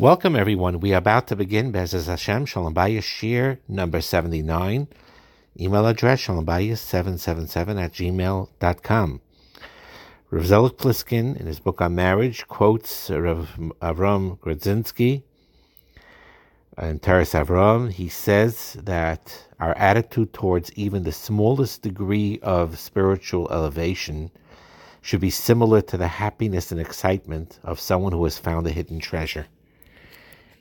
Welcome, everyone. We are about to begin Bezaz Hashem Shalom Bayis number 79. Email address shalombayis777 at gmail.com. Rav Zelik Pliskin, in his book on marriage, quotes Rav Avram Grodzinski in Toras Avram. He says that our attitude towards even the smallest degree of spiritual elevation should be similar to the happiness and excitement of someone who has found a hidden treasure.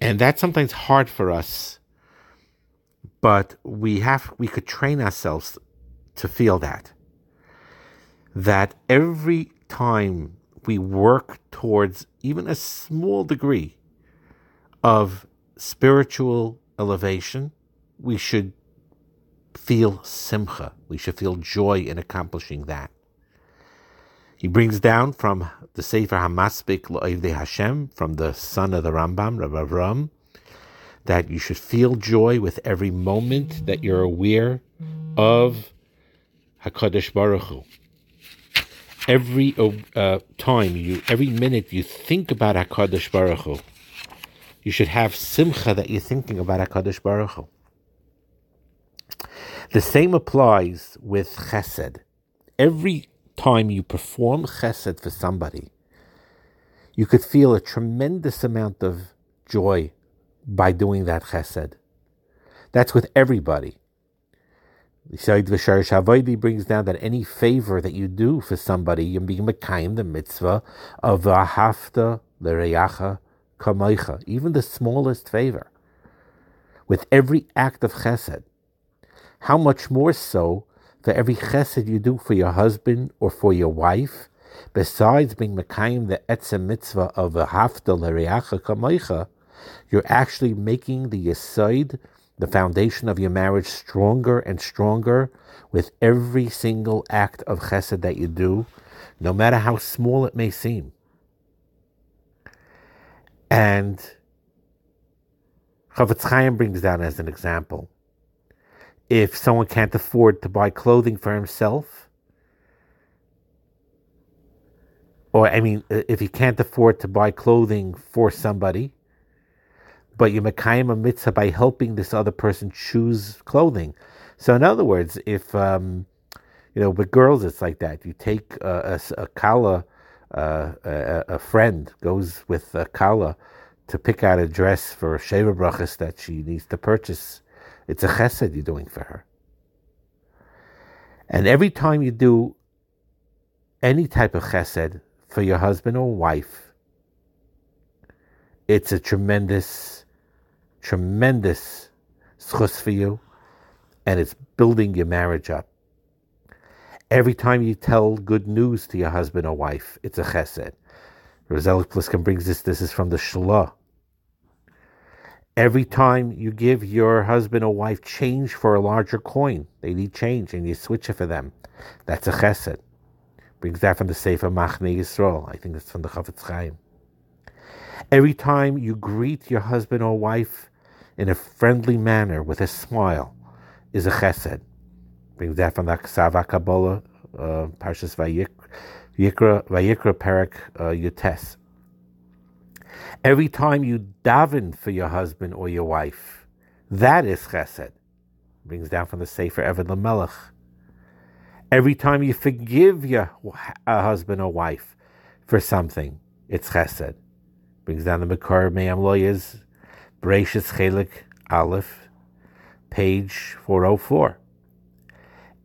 And that's sometimes hard for us, but we have we could train ourselves to feel that. That every time we work towards even a small degree of spiritual elevation, we should feel simcha. We should feel joy in accomplishing that. He brings down from the Sefer Hamaspik Lo'evdei Hashem, from the son of the Rambam, Rabbi Avram, that you should feel joy with every moment that you're aware of Hakadosh Baruch Hu. Every uh, time you, every minute you think about Hakadosh Baruch Hu, you should have simcha that you're thinking about Hakadosh Baruch Hu. The same applies with Chesed. Every time you perform chesed for somebody, you could feel a tremendous amount of joy by doing that chesed. That's with everybody. Said Vishar Shavoidi brings down that any favor that you do for somebody, you're being Mekayim, the mitzvah of Ahafta Lereyacha Kamaycha, even the smallest favor. With every act of chesed. How much more so for every chesed you do for your husband or for your wife, besides being Mekayim the etzem mitzvah of a hafta l'reacha kamoicha, you're actually making the yisoid, the foundation of your marriage, stronger and stronger with every single act of chesed that you do, no matter how small it may seem. And Chofetz Chaim brings down as an example if someone can't afford to buy clothing for himself, or I mean, if he can't afford to buy clothing for somebody, but you mekayim a mitzvah by helping this other person choose clothing. So, in other words, if um, you know, with girls, it's like that. You take a, a, a kala, uh, a, a, friend goes with a kala to pick out a dress for a Sheva Brachas that she needs to purchase it's a chesed you're doing for her. And every time you do any type of chesed for your husband or wife, it's a tremendous, tremendous schus for you, and it's building your marriage up. Every time you tell good news to your husband or wife, it's a chesed. Rav Zelik Pliskin brings this, this is from the Shalah. Every time you give your husband or wife change for a larger coin, they need change and you switch it for them. That's a chesed. Brings that from the Sefer Machne Yisrael. I think it's from the Chofetz Chaim. Every time you greet your husband or wife in a friendly manner with a smile is a chesed. Brings that from the Ksava Kabbalah, uh, Parshas Vayikra, Vayikra Perak uh, Yutes. Every time you daven for your husband or your wife, that is chesed. Brings down from the Sefer Eved Lamelech. Every time you forgive your uh, husband or wife for something, it's chesed. Brings down the Makar Me'am Lo'ez, Bereshis Chelik Aleph, page 404.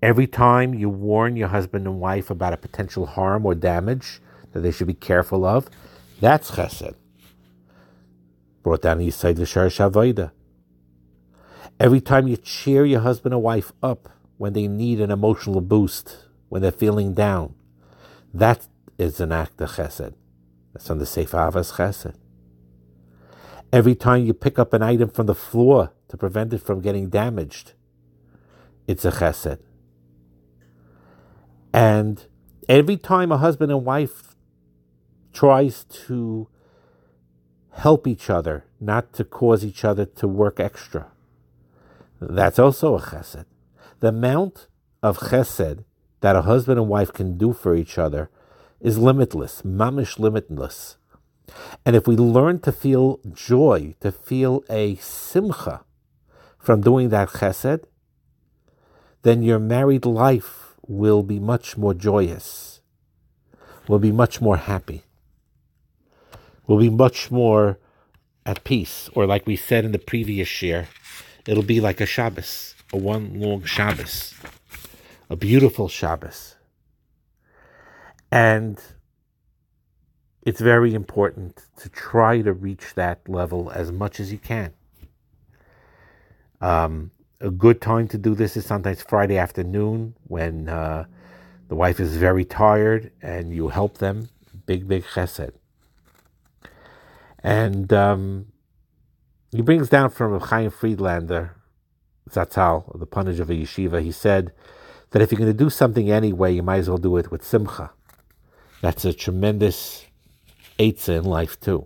Every time you warn your husband and wife about a potential harm or damage that they should be careful of, that's chesed brought down the Yisai Vishar Shavaida. Every time you cheer your husband or wife up when they need an emotional boost, when they're feeling down, that is an act of chesed. That's on the Sefer Avas Chesed. Every time you pick up an item from the floor to prevent it from getting damaged, it's a chesed. And every time a husband and wife tries to help each other, not to cause each other to work extra. That's also a chesed. The amount of chesed that a husband and wife can do for each other is limitless, mamish limitless. And if we learn to feel joy, to feel a simcha from doing that chesed, then your married life will be much more joyous, will be much more happy, will be much more at peace. Or like we said in the previous year, it'll be like a Shabbos, a one long Shabbos, a beautiful Shabbos. And it's very important to try to reach that level as much as you can. Um, a good time to do this is sometimes Friday afternoon when uh, the wife is very tired and you help them. Big, big chesed. And um, he brings down from a Chaim Friedlander, Zatzal, the punage of a yeshiva, he said that if you're going to do something anyway, you might as well do it with simcha. That's a tremendous eitzah in life too.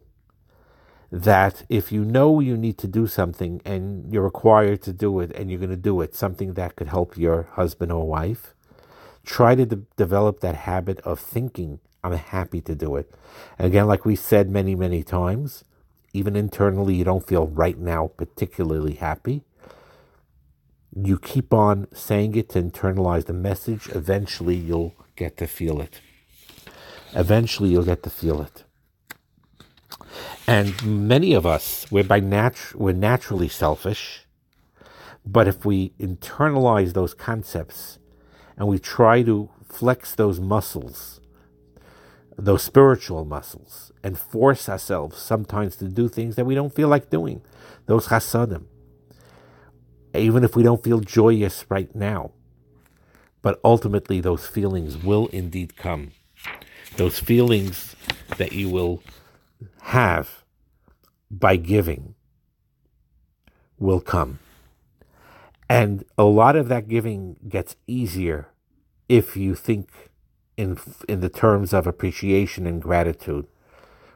That if you know you need to do something and you're required to do it and you're going to do it, something that could help your husband or wife, try to de- develop that habit of thinking, I'm happy to do it. And again, like we said many, many times, even internally, you don't feel right now particularly happy. You keep on saying it to internalize the message. Eventually, you'll get to feel it. Eventually, you'll get to feel it. And many of us, we're by nat- we're naturally selfish, but if we internalize those concepts and we try to flex those muscles, those spiritual muscles, and force ourselves sometimes to do things that we don't feel like doing, those chasadim, even if we don't feel joyous right now, but ultimately those feelings will indeed come. Those feelings that you will have by giving will come. And a lot of that giving gets easier if you think in in the terms of appreciation and gratitude,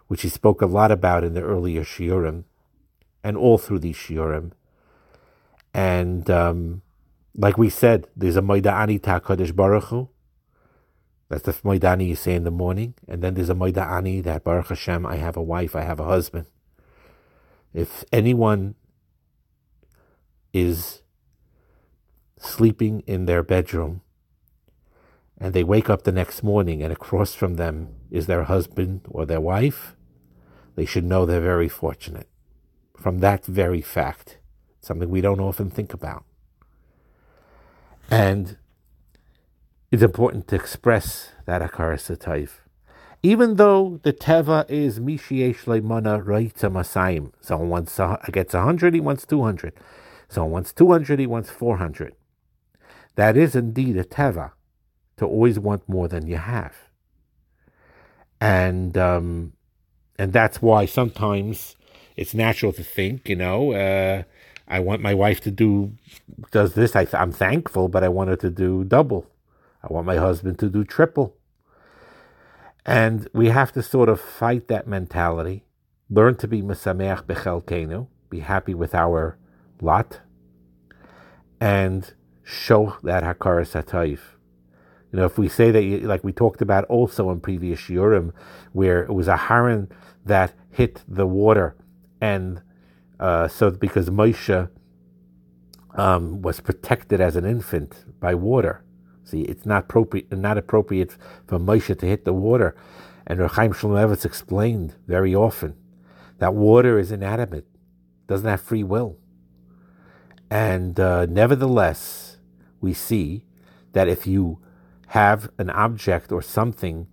which he spoke a lot about in the earlier shiurim, and all through these shiurim. And um, like we said, there's a Moida'ani Ta'Kodesh Baruch Hu, that's the Moidani you say in the morning. And then there's a Moidani that Baruch Hashem, I have a wife, I have a husband. If anyone is sleeping in their bedroom and they wake up the next morning and across from them is their husband or their wife, they should know they're very fortunate from that very fact, something we don't often think about. And it's important to express that Akaras Taif. Even though the Teva is Mishiesh Leimana Raita Masayim. Someone wants, gets 100, he wants 200. Someone wants 200, he wants 400. That is indeed a Teva, to always want more than you have. And, um, and that's why sometimes it's natural to think, you know, uh, I want my wife to do, does this. I, I'm thankful, but I want her to do double I want my husband to do triple. And we have to sort of fight that mentality, learn to be mesameach bechelkenu, be happy with our lot, and show that hakaras hatayif. You know, if we say that, like we talked about also in previous shiurim, where it was Aharon that hit the water, and uh, so because Moshe um, was protected as an infant by water, See, it's not appropriate, not appropriate for Moshe to hit the water. And Rechaim Shlomo explained very often that water is inanimate, doesn't have free will. And uh, nevertheless, we see that if you have an object or something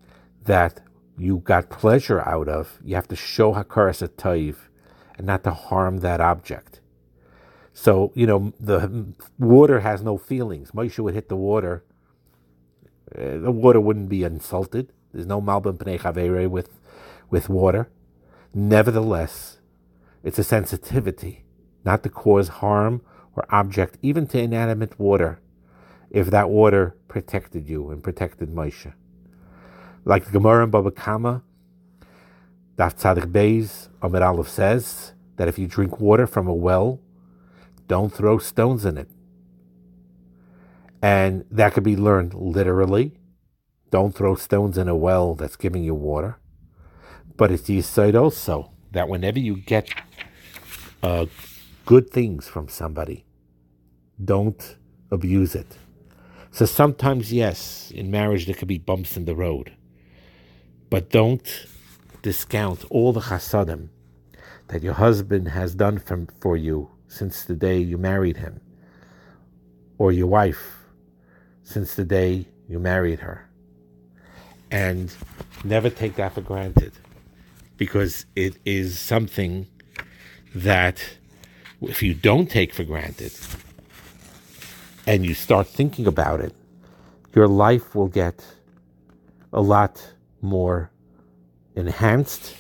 that you got pleasure out of, you have to show Hakaras Atayv and not to harm that object. So, you know, the water has no feelings. Moshe would hit the water uh, the water wouldn't be insulted. There's no malbim pnei chavere with, with water. Nevertheless, it's a sensitivity, not to cause harm or object, even to inanimate water, if that water protected you and protected Moshe. Like the Gemara in Baba Kama, Daf Tzadik Beis, Amid Aleph says that if you drink water from a well, don't throw stones in it. And that could be learned literally. Don't throw stones in a well that's giving you water. But it's Yisoid also that whenever you get uh, good things from somebody, don't abuse it. So sometimes, yes, in marriage there could be bumps in the road, but don't discount all the chasadim that your husband has done from, for you since the day you married him, or your wife since the day you married her. And never take that for granted because it is something that if you don't take for granted and you start thinking about it, your life will get a lot more enhanced.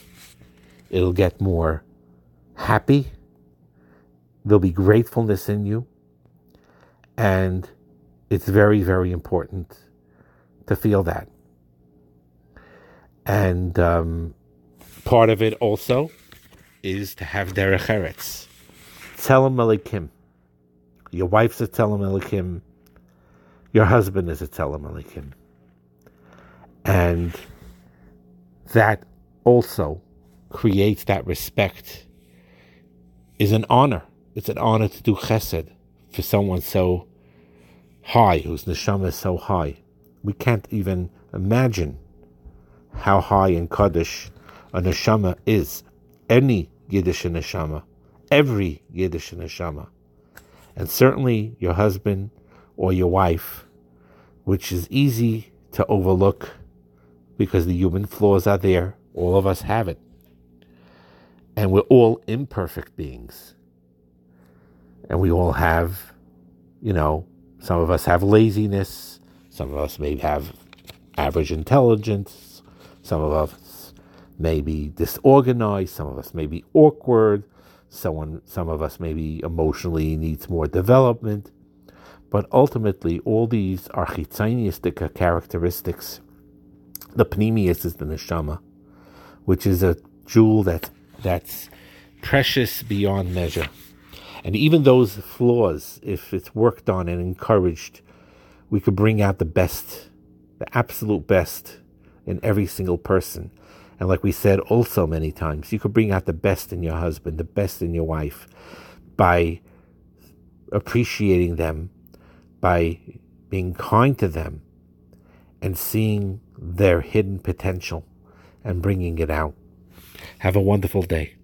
It'll get more happy. There'll be gratefulness in you. And it's very, very important to feel that. And um, part of it also is to have derech eretz. Tzelem Elokim. Your wife's a Tzelem Elokim. Your husband is a Tzelem Elokim. And that also creates that respect is an honor. It's an honor to do chesed for someone so high, whose neshama is so high. We can't even imagine how high in Kaddish a neshama is. Any Yiddish neshama, every Yiddish neshama, and certainly your husband or your wife, which is easy to overlook because the human flaws are there. All of us have it. And we're all imperfect beings. And we all have, you know, some of us have laziness. Some of us may have average intelligence. Some of us may be disorganized, some of us may be awkward, someone, some of us maybe emotionally needs more development. But ultimately, all these are characteristics. The pnimius is the neshama, which is a jewel that that's precious beyond measure. And even those flaws, if it's worked on and encouraged, we could bring out the best, the absolute best in every single person. And like we said also many times, you could bring out the best in your husband, the best in your wife by appreciating them, by being kind to them, and seeing their hidden potential and bringing it out. Have a wonderful day.